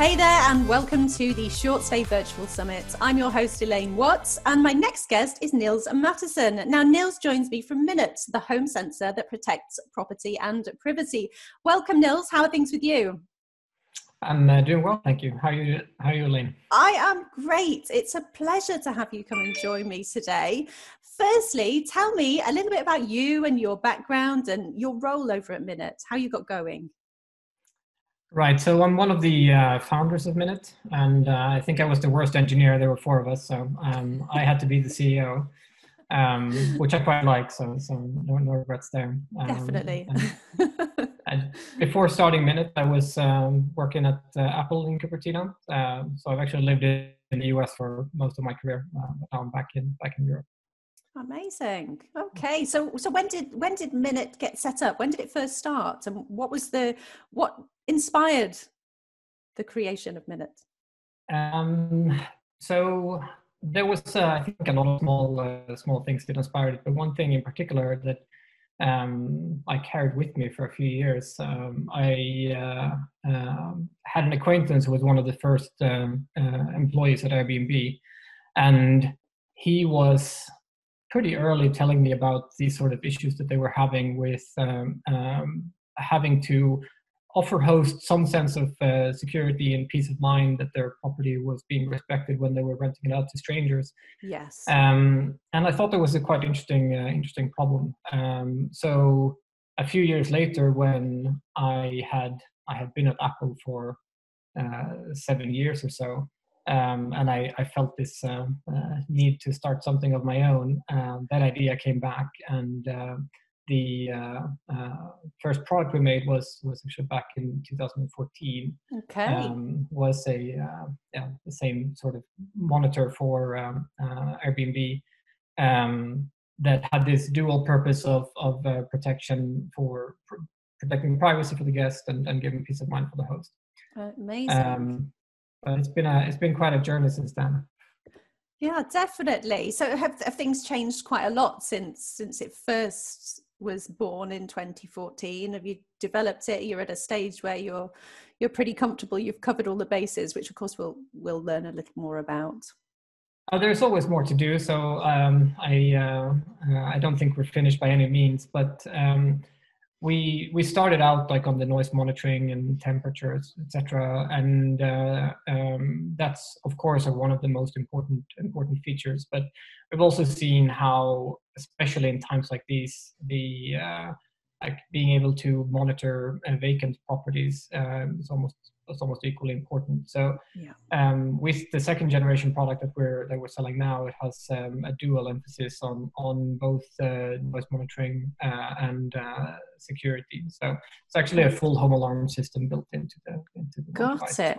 Hey there, and welcome to the Short Stay Virtual Summit. I'm your host, Elaine Watts, and my next guest is Nils Mattisson. Now, Nils joins me from Minut, the home sensor that protects property and privacy. Welcome, Niels. How are things with you? I'm uh, doing well, thank you. How are you? How are you, Elaine? I am great. It's a pleasure to have you come and join me today. Firstly, tell me a little bit about you and your background and your role over at Minut. How you got going? Right. So I'm one of the uh, founders of Minut, and uh, I think I was the worst engineer. There were four of us, so um, I had to be the CEO, um, which I quite like. So, so no, no regrets there. Um, Definitely. And, and before starting Minut, I was um, working at uh, Apple in Cupertino. Um, so I've actually lived in the US for most of my career. Uh, now I'm back in back in Europe. Amazing. Okay, so so when did when did Minut get set up? When did it first start, and what was the what inspired the creation of Minut? Um, so there was uh, I think a lot of small uh, small things that inspired it, but one thing in particular that um, I carried with me for a few years. Um, I uh, um, had an acquaintance who was one of the first um, uh, employees at Airbnb, and he was pretty early telling me about these sort of issues that they were having with um, um, having to offer hosts some sense of uh, security and peace of mind that their property was being respected when they were renting it out to strangers. Yes. Um, and I thought that was a quite interesting, uh, interesting problem. Um, so a few years later, when I had I had been at Apple for uh, seven years or so, um, and I, I, felt this uh, uh, need to start something of my own. Um, that idea came back, and uh, the uh, uh, first product we made was was actually back in 2014. Okay, um, was a yeah, the same sort of monitor for um, Airbnb. Um, that had this dual purpose of, of protection for pr- protecting privacy for the guest and, and giving peace of mind for the host. Amazing um, but it's been a it's been quite a journey since then. Yeah, definitely. So have, have things changed quite a lot since since it first was born in 2014? Have you developed it? You're at a stage where you're you're pretty comfortable. You've covered all the bases, which of course we'll we'll learn a little more about. Uh, there's always more to do. So um, I uh, uh, I don't think we're finished by any means, but um, we we started out like on the noise monitoring and temperatures etc and uh, um, that's of course one of the most important important features but we've also seen how especially in times like these the uh, like being able to monitor uh, vacant properties um, is almost is almost equally important. So yeah. um, with the second generation product that we're that we're selling now, it has um, a dual emphasis on on both uh, noise monitoring uh, and uh, security. So it's actually a full home alarm system built into the into the got it.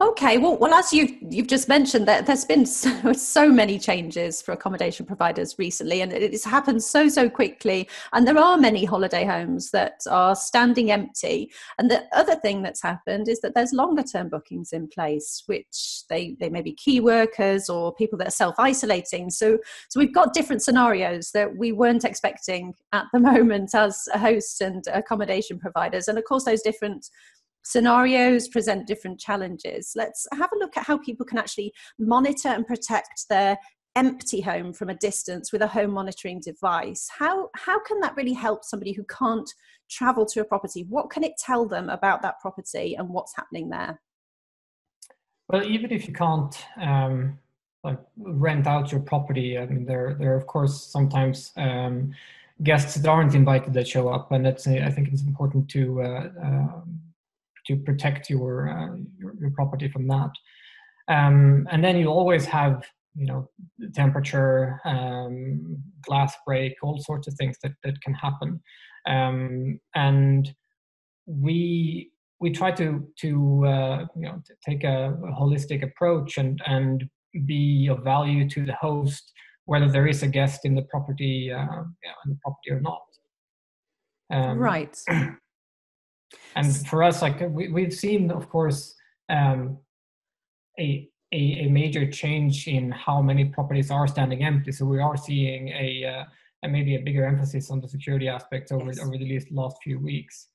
Okay, well, well, as you've you've just mentioned, that there's been so, so many changes for accommodation providers recently, and it's happened so so quickly. And there are many holiday homes that are standing empty. And the other thing that's happened is that there's longer term bookings in place, which they they may be key workers or people that are self isolating. So so we've got different scenarios that we weren't expecting at the moment as hosts and accommodation providers, and of course those different scenarios present different challenges. Let's have a look at how people can actually monitor and protect their empty home from a distance with a home monitoring device. How, how can that really help somebody who can't travel to a property? What can it tell them about that property and what's happening there? Well, even if you can't um, like rent out your property, I mean, there, there are of course sometimes um, guests that aren't invited that show up, and that's I think it's important to uh, um, to protect your, uh, your, your property from that. Um, and then you always have you know temperature, um, glass break, all sorts of things that that can happen. Um, and we we try to to uh, you know to take a, a, holistic approach and and be of value to the host, whether there is a guest in the property uh, in the property or not. Um, right. and for us like we, we've seen of course um, a, a, a major change in how many properties are standing empty so we are seeing a, uh, a maybe a bigger emphasis on the security aspects over yes. over the last few weeks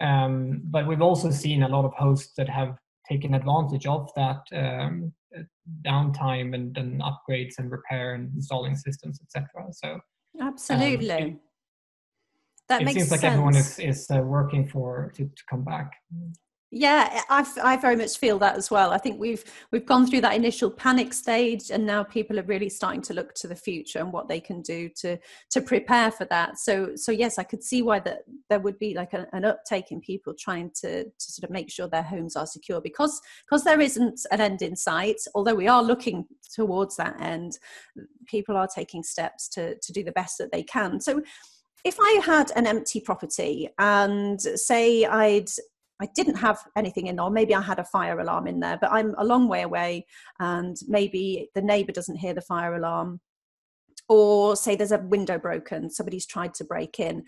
um, but we've also seen a lot of hosts that have taken advantage of that um, downtime and, and upgrades and repair and installing systems, etc. So absolutely. It, that it seems like sense. everyone is, is uh, working for to, to come back. Yeah I, I very much feel that as well. I think we've we've gone through that initial panic stage and now people are really starting to look to the future and what they can do to to prepare for that. So so yes i could see why that there would be like a, an uptake in people trying to to sort of make sure their homes are secure because because there isn't an end in sight. Although we are looking towards that end people are taking steps to to do the best that they can. So if I had an empty property and say I'd I didn't have anything in, there, or maybe I had a fire alarm in there, but I'm a long way away, and maybe the neighbour doesn't hear the fire alarm, or say there's a window broken, somebody's tried to break in.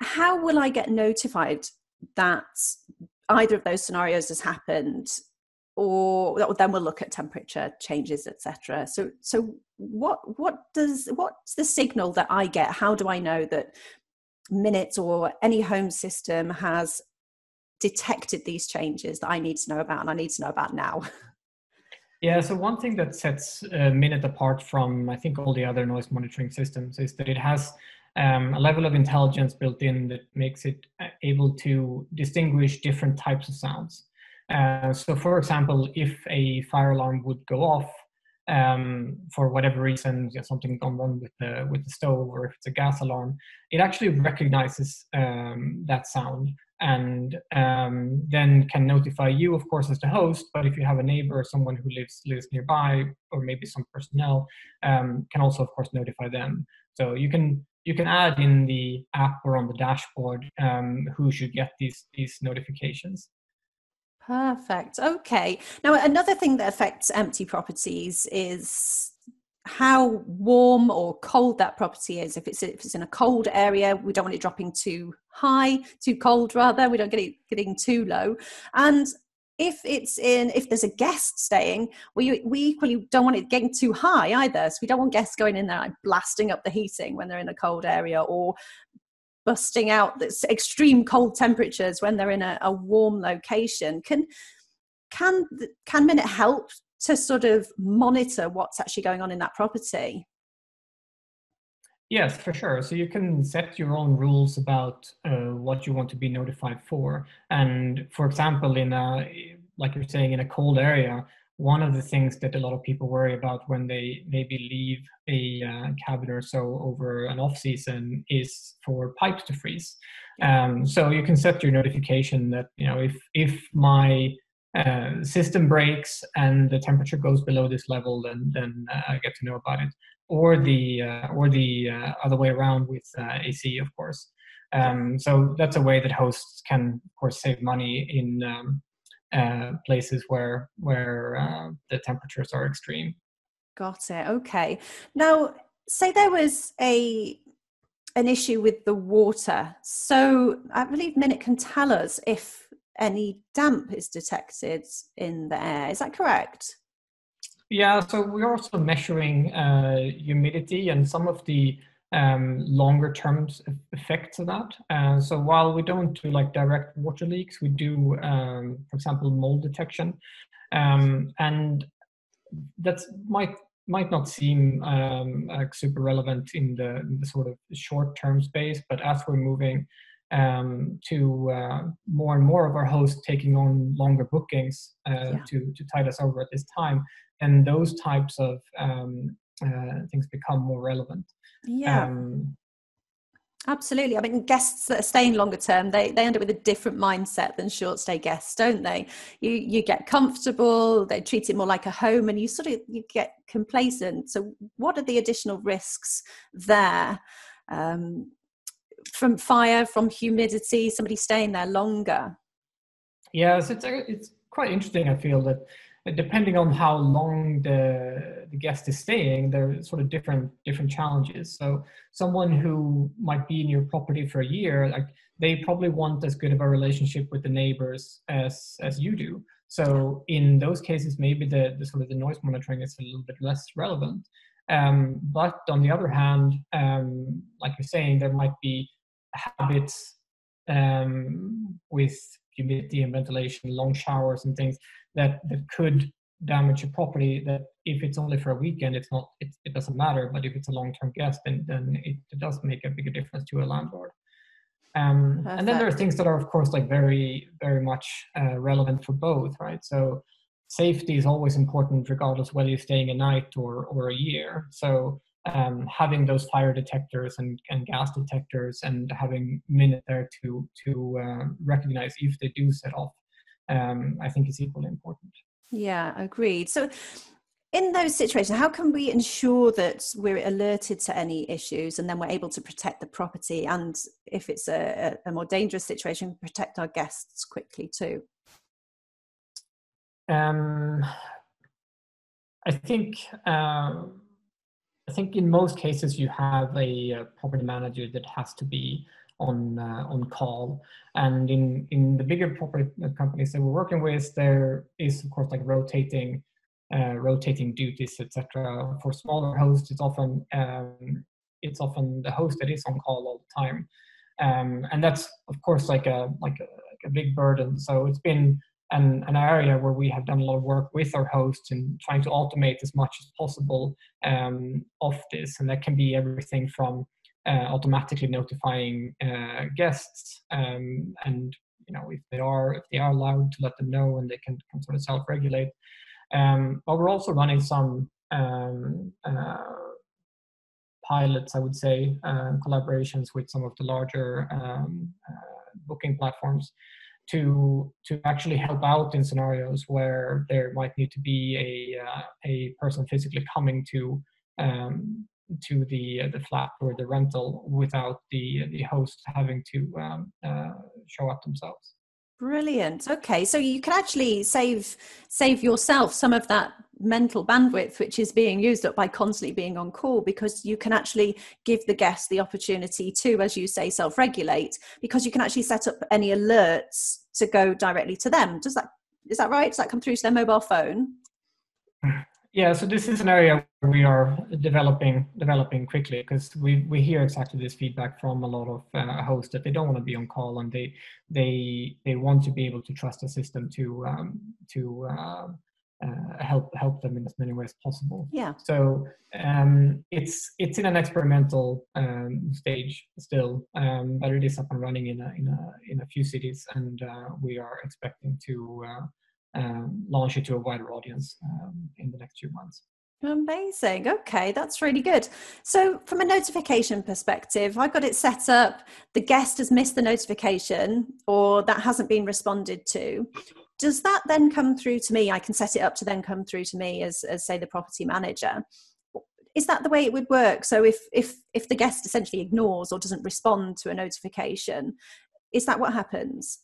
How will I get notified that either of those scenarios has happened? Or then we'll look at temperature changes, etc. So, so what what does what's the signal that I get? How do I know that minutes or any home system has detected these changes that I need to know about and I need to know about now? Yeah, so one thing that sets uh, Minut apart from, I think, all the other noise monitoring systems is that it has um, a level of intelligence built in that makes it uh, able to distinguish different types of sounds. Uh, so, for example, if a fire alarm would go off um, for whatever reason, you know, something gone wrong with the with the stove, or if it's a gas alarm, it actually recognizes um, that sound and um, then can notify you, of course, as the host. But if you have a neighbor or someone who lives lives nearby, or maybe some personnel, um, can also, of course, notify them. So you can you can add in the app or on the dashboard um, who should get these these notifications. Perfect. Okay. Now, another thing that affects empty properties is how warm or cold that property is. If it's if it's in a cold area, we don't want it dropping too high, too cold rather. We don't get it getting too low. And if it's in if there's a guest staying, we we equally don't want it getting too high either. So we don't want guests going in there blasting up the heating when they're in a cold area or busting out this extreme cold temperatures when they're in a, a warm location. Can can can Minut help to sort of monitor what's actually going on in that property? Yes, for sure. So you can set your own rules about uh, what you want to be notified for. And for example, in a, like you're saying, in a cold area, one of the things that a lot of people worry about when they maybe leave a uh, cabin or so over an off season is for pipes to freeze. Um, so you can set your notification that you know if if my uh, system breaks and the temperature goes below this level, then then uh, I get to know about it. Or the uh, or the uh, other way around with uh, AC, of course. Um, so that's a way that hosts can, of course, save money in um, uh, places where where uh, the temperatures are extreme. Got it. Okay. Now, say there was a an issue with the water. So I believe Minut can tell us if any damp is detected in the air. Is that correct? Yeah, so we're also measuring uh, humidity and some of the um, longer term effects of that. Uh, so while we don't do like direct water leaks, we do, um, for example, mold detection, um, and that might might not seem um, like super relevant in the, in the sort of short term space, but as we're moving um, to uh, more and more of our hosts taking on longer bookings uh, yeah. to, to tide us over at this time. And those types of um, uh, things become more relevant. Yeah. Um, Absolutely. I mean, guests that are staying longer term, they, they end up with a different mindset than short stay guests, don't they? You you get comfortable, they treat it more like a home, and you sort of you get complacent. So, what are the additional risks there? Um, from fire, from humidity, somebody staying there longer? Yes, it's it's quite interesting. I feel that depending on how long the the guest is staying, there are sort of different different challenges. So someone who might be in your property for a year, like they probably want as good of a relationship with the neighbors as as you do. So in those cases, maybe the, the sort of the noise monitoring is a little bit less relevant. Um, but on the other hand, um, like you're saying, there might be habits um, with humidity and ventilation, long showers and things that, that could damage your property that if it's only for a weekend it's not it, it doesn't matter. But if it's a long-term guest then then it, it does make a bigger difference to a landlord. Um, and then there are things that are of course like very very much uh, relevant for both right? So safety is always important regardless whether you're staying a night or or a year. So um, having those fire detectors and, and gas detectors and having Minut there to to uh, recognize if they do set off um, i think is equally important yeah, agreed. So, in those situations, how can we ensure that we're alerted to any issues and then we're able to protect the property? And if it's a, a more dangerous situation, protect our guests quickly too? Um, I think. Uh, I think in most cases you have a, a property manager that has to be on uh, on call. And in in the bigger property companies that we're working with, there is of course like rotating uh, rotating duties, etc. For smaller hosts, it's often um, it's often the host that is on call all the time, um, and that's of course like a like a, like a big burden. So it's been an, an area where we have done a lot of work with our hosts and trying to automate as much as possible um, of this, and that can be everything from uh, automatically notifying uh, guests um, and you know if they are if they are allowed to let them know and they can, can sort of self-regulate. Um, but we're also running some um, uh, pilots i would say uh, collaborations with some of the larger um, uh, booking platforms to to actually help out in scenarios where there might need to be a uh, a person physically coming to um, to the uh, the flat or the rental without the the host having to um, uh, show up themselves. Brilliant. Okay, so you can actually save save yourself some of that mental bandwidth which is being used up by constantly being on call because you can actually give the guest the opportunity to as you say self-regulate because you can actually set up any alerts to go directly to them. Does that is that right? Does that come through to their mobile phone yeah, so this is an area where we are developing developing quickly because we we hear exactly this feedback from a lot of uh, hosts that they don't want to be on call and they they they want to be able to trust the system to um, to uh, uh, help help them in as many ways as possible. Yeah. So um, it's it's in an experimental um, stage still, um, but it is up and running in a in a in a few cities, and uh, we are expecting to uh, um, launch it to a wider audience um, in the next few months. Amazing. Okay, that's really good. So, from a notification perspective, I got it set up. The guest has missed the notification or that hasn't been responded to. Does that then come through to me? I can set it up to then come through to me as, as say, the property manager. Is that the way it would work? So, if if if the guest essentially ignores or doesn't respond to a notification, is that what happens?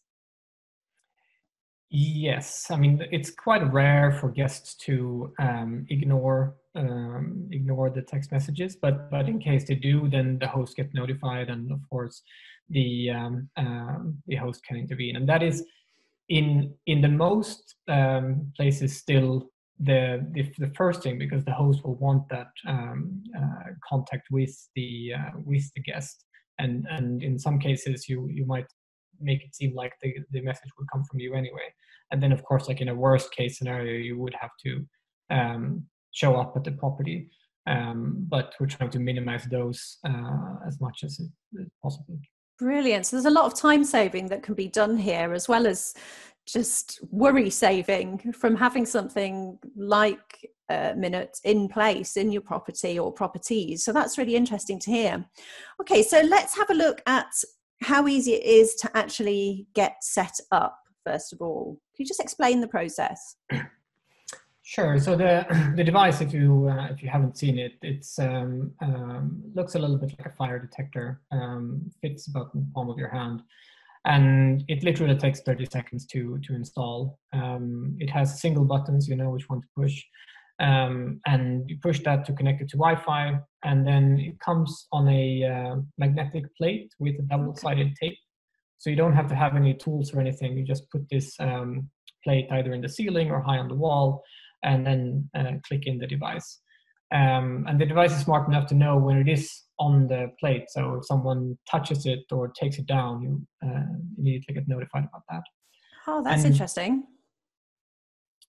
Yes, I mean it's quite rare for guests to um, ignore um, ignore the text messages, but but in case they do, then the host gets notified, and of course the um, um the host can intervene, and that is in in the most um, places still the, the, the first thing because the host will want that um, uh, contact with the uh, with the guest, and and in some cases you you might make it seem like the, the message would come from you anyway. And then, of course, like in a worst case scenario, you would have to um, show up at the property. Um, but we're trying to minimize those uh, as much as, it, as possible. Brilliant. So there's a lot of time saving that can be done here, as well as just worry saving from having something like a Minut in place in your property or properties. So that's really interesting to hear. Okay, so let's have a look at how easy it is to actually get set up first of all? Can you just explain the process? Sure. So the the device if you uh, if you haven't seen it it's um, um, looks a little bit like a fire detector um, fits about the palm of your hand and it literally takes 30 seconds to to install. Um, it has single buttons you know which one to push um, and you push that to connect it to Wi-Fi, and then it comes on a uh, magnetic plate with a double-sided tape. So you don't have to have any tools or anything. You just put this um, plate either in the ceiling or high on the wall, and then uh, click in the device. Um, and the device is smart enough to know when it is on the plate. So if someone touches it or takes it down, you uh, immediately get notified about that. Oh, that's and, interesting.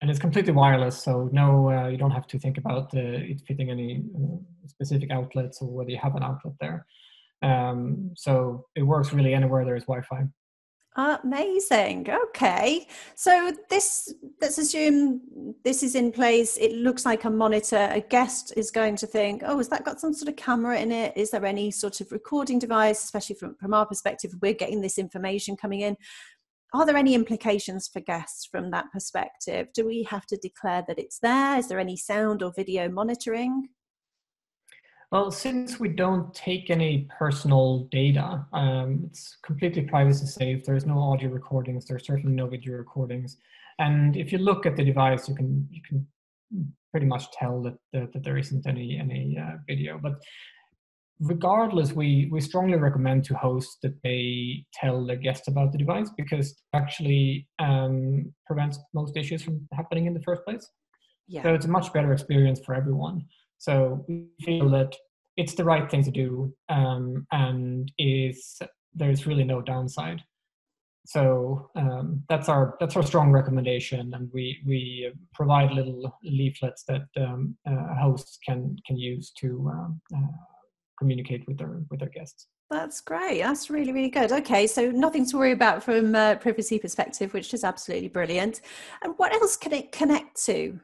And it's completely wireless, so no, uh, you don't have to think about uh, it fitting any uh, specific outlets or whether you have an outlet there. Um, so it works really anywhere there is Wi-Fi. Amazing. Okay. So this let's assume this is in place. It looks like a monitor. A guest is going to think, oh, has that got some sort of camera in it? Is there any sort of recording device, especially from, from our perspective, we're getting this information coming in. Are there any implications for guests from that perspective? Do we have to declare that it's there? Is there any sound or video monitoring? Well, since we don't take any personal data, um, it's completely privacy safe. There's no audio recordings. There's certainly no video recordings. And if you look at the device, you can you can pretty much tell that that, that there isn't any any uh, video. But regardless, we we strongly recommend to hosts that they tell their guests about the device because it actually um, prevents most issues from happening in the first place. Yeah. So it's a much better experience for everyone. So we feel that it's the right thing to do, um, and is there's really no downside. So um, that's our that's our strong recommendation, and we we provide little leaflets that um, uh, hosts can can use to um, uh, communicate with their with their guests. That's great. That's really, really good. Okay, so nothing to worry about from a privacy perspective, which is absolutely brilliant. And what else can it connect to?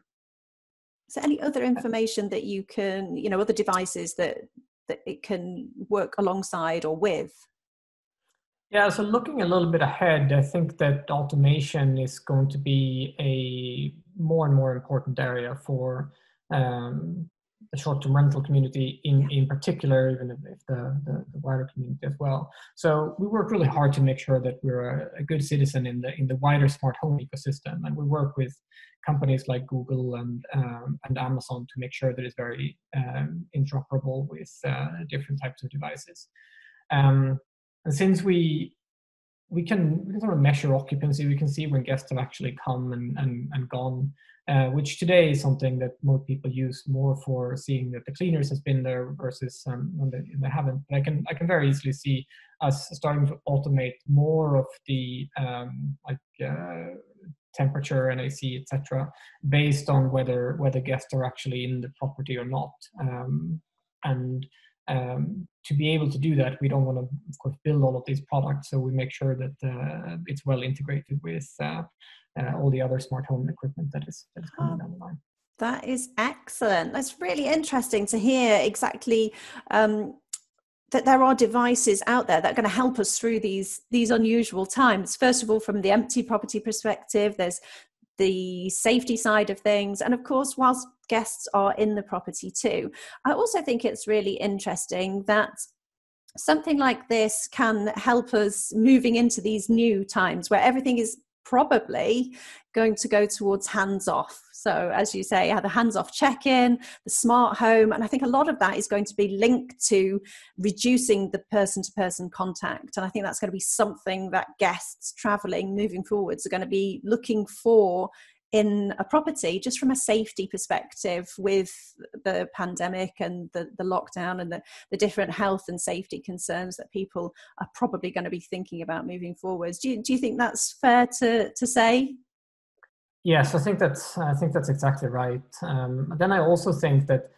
Is there any other uh, information that you can, you know, other devices that that it can work alongside or with? Yeah, so looking a little bit ahead, I think that automation is going to be a more and more important area for um, the short-term rental community in, in particular, even if, the, the, the, wider community as well. So we work really hard to make sure that we're a, a, good citizen in the in the wider smart home ecosystem, and we work with companies like Google and um, and Amazon to make sure that it's very um, interoperable with uh, different types of devices. Um, and since we we can we can sort of measure occupancy, we can see when guests have actually come and and, and gone uh, which today is something that most people use more for seeing that the cleaners has been there versus um, when, they, they haven't. But I can I can very easily see us starting to automate more of the um, like uh, temperature and AC etc. based on whether whether guests are actually in the property or not. Um, and um, to be able to do that, we don't want to, of course, build all of these products. So we make sure that uh, it's well integrated with uh, uh, all the other smart home equipment that is, that is coming oh, down the line. That is excellent. That's really interesting to hear exactly um, that there are devices out there that are going to help us through these these unusual times. First of all, from the empty property perspective, there's the safety side of things, and of course, whilst guests are in the property too, I also think it's really interesting that something like this can help us moving into these new times where everything is probably going to go towards hands off. So, as you say, the hands off check in, the smart home, and I think a lot of that is going to be linked to reducing the person to person contact. And I think that's going to be something that guests traveling moving forwards are going to be looking for in a property just from a safety perspective with the pandemic and the, the lockdown and the, the different health and safety concerns that people are probably going to be thinking about moving forwards. Do you, do you think that's fair to, to say? Yes i think that's i think that's exactly right. Um, then i also think that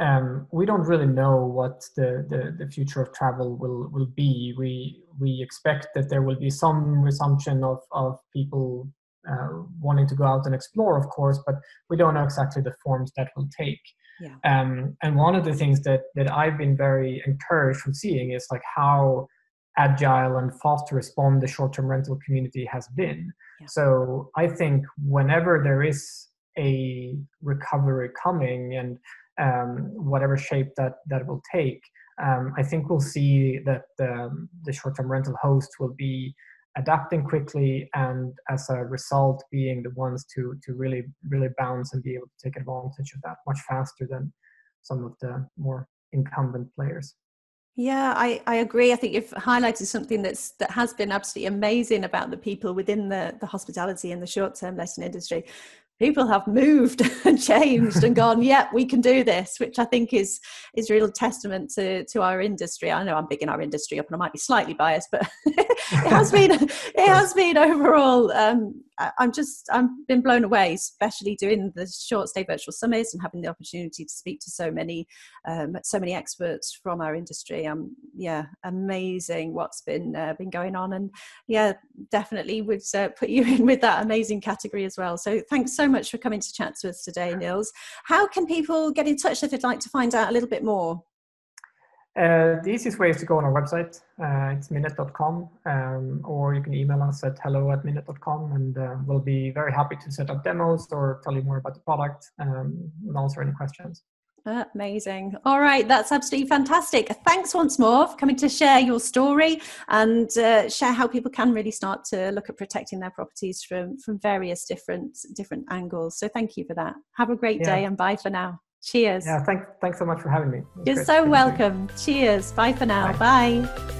um, we don't really know what the, the, the, future of travel will, will be. We, we expect that there will be some resumption of, of people uh, wanting to go out and explore, of course, but we don't know exactly the forms that will take. Yeah. Um, and one of the things that that I've been very encouraged from seeing is like how agile and fast to respond the short-term rental community has been. Yeah. So I think whenever there is a recovery coming and um, whatever shape that that will take, um, I think we'll see that the, the short-term rental host will be adapting quickly and as a result being the ones to to really really bounce and be able to take advantage of that much faster than some of the more incumbent players. Yeah i i agree. I think you've highlighted something that's that has been absolutely amazing about the people within the the hospitality and the short term letting industry. People have moved and changed and gone yeah we can do this which i think is is real testament to to our industry. I know i'm big in our industry up and i might be slightly biased but it has been it has been overall um, i'm just i've been blown away especially doing the short stay virtual summits and having the opportunity to speak to so many um, so many experts from our industry. Um yeah amazing what's been uh, been going on. And yeah definitely would uh, put you in with that amazing category as well. So thanks so much for coming to chat to us today Nils. How can people get in touch if they'd like to find out a little bit more uh, the easiest way is to go on our website. Uh, it's minut.com, um, or you can email us at hello at minut.com, and uh, we'll be very happy to set up demos or tell you more about the product um, and answer any questions. Amazing. All right, that's absolutely fantastic. Thanks once more for coming to share your story and uh, share how people can really start to look at protecting their properties from from various different different angles. So thank you for that. Have a great yeah. day and bye for now. Cheers. Yeah, thank, thanks so much for having me. You're so welcome. Cheers. Bye for now. Bye. Bye.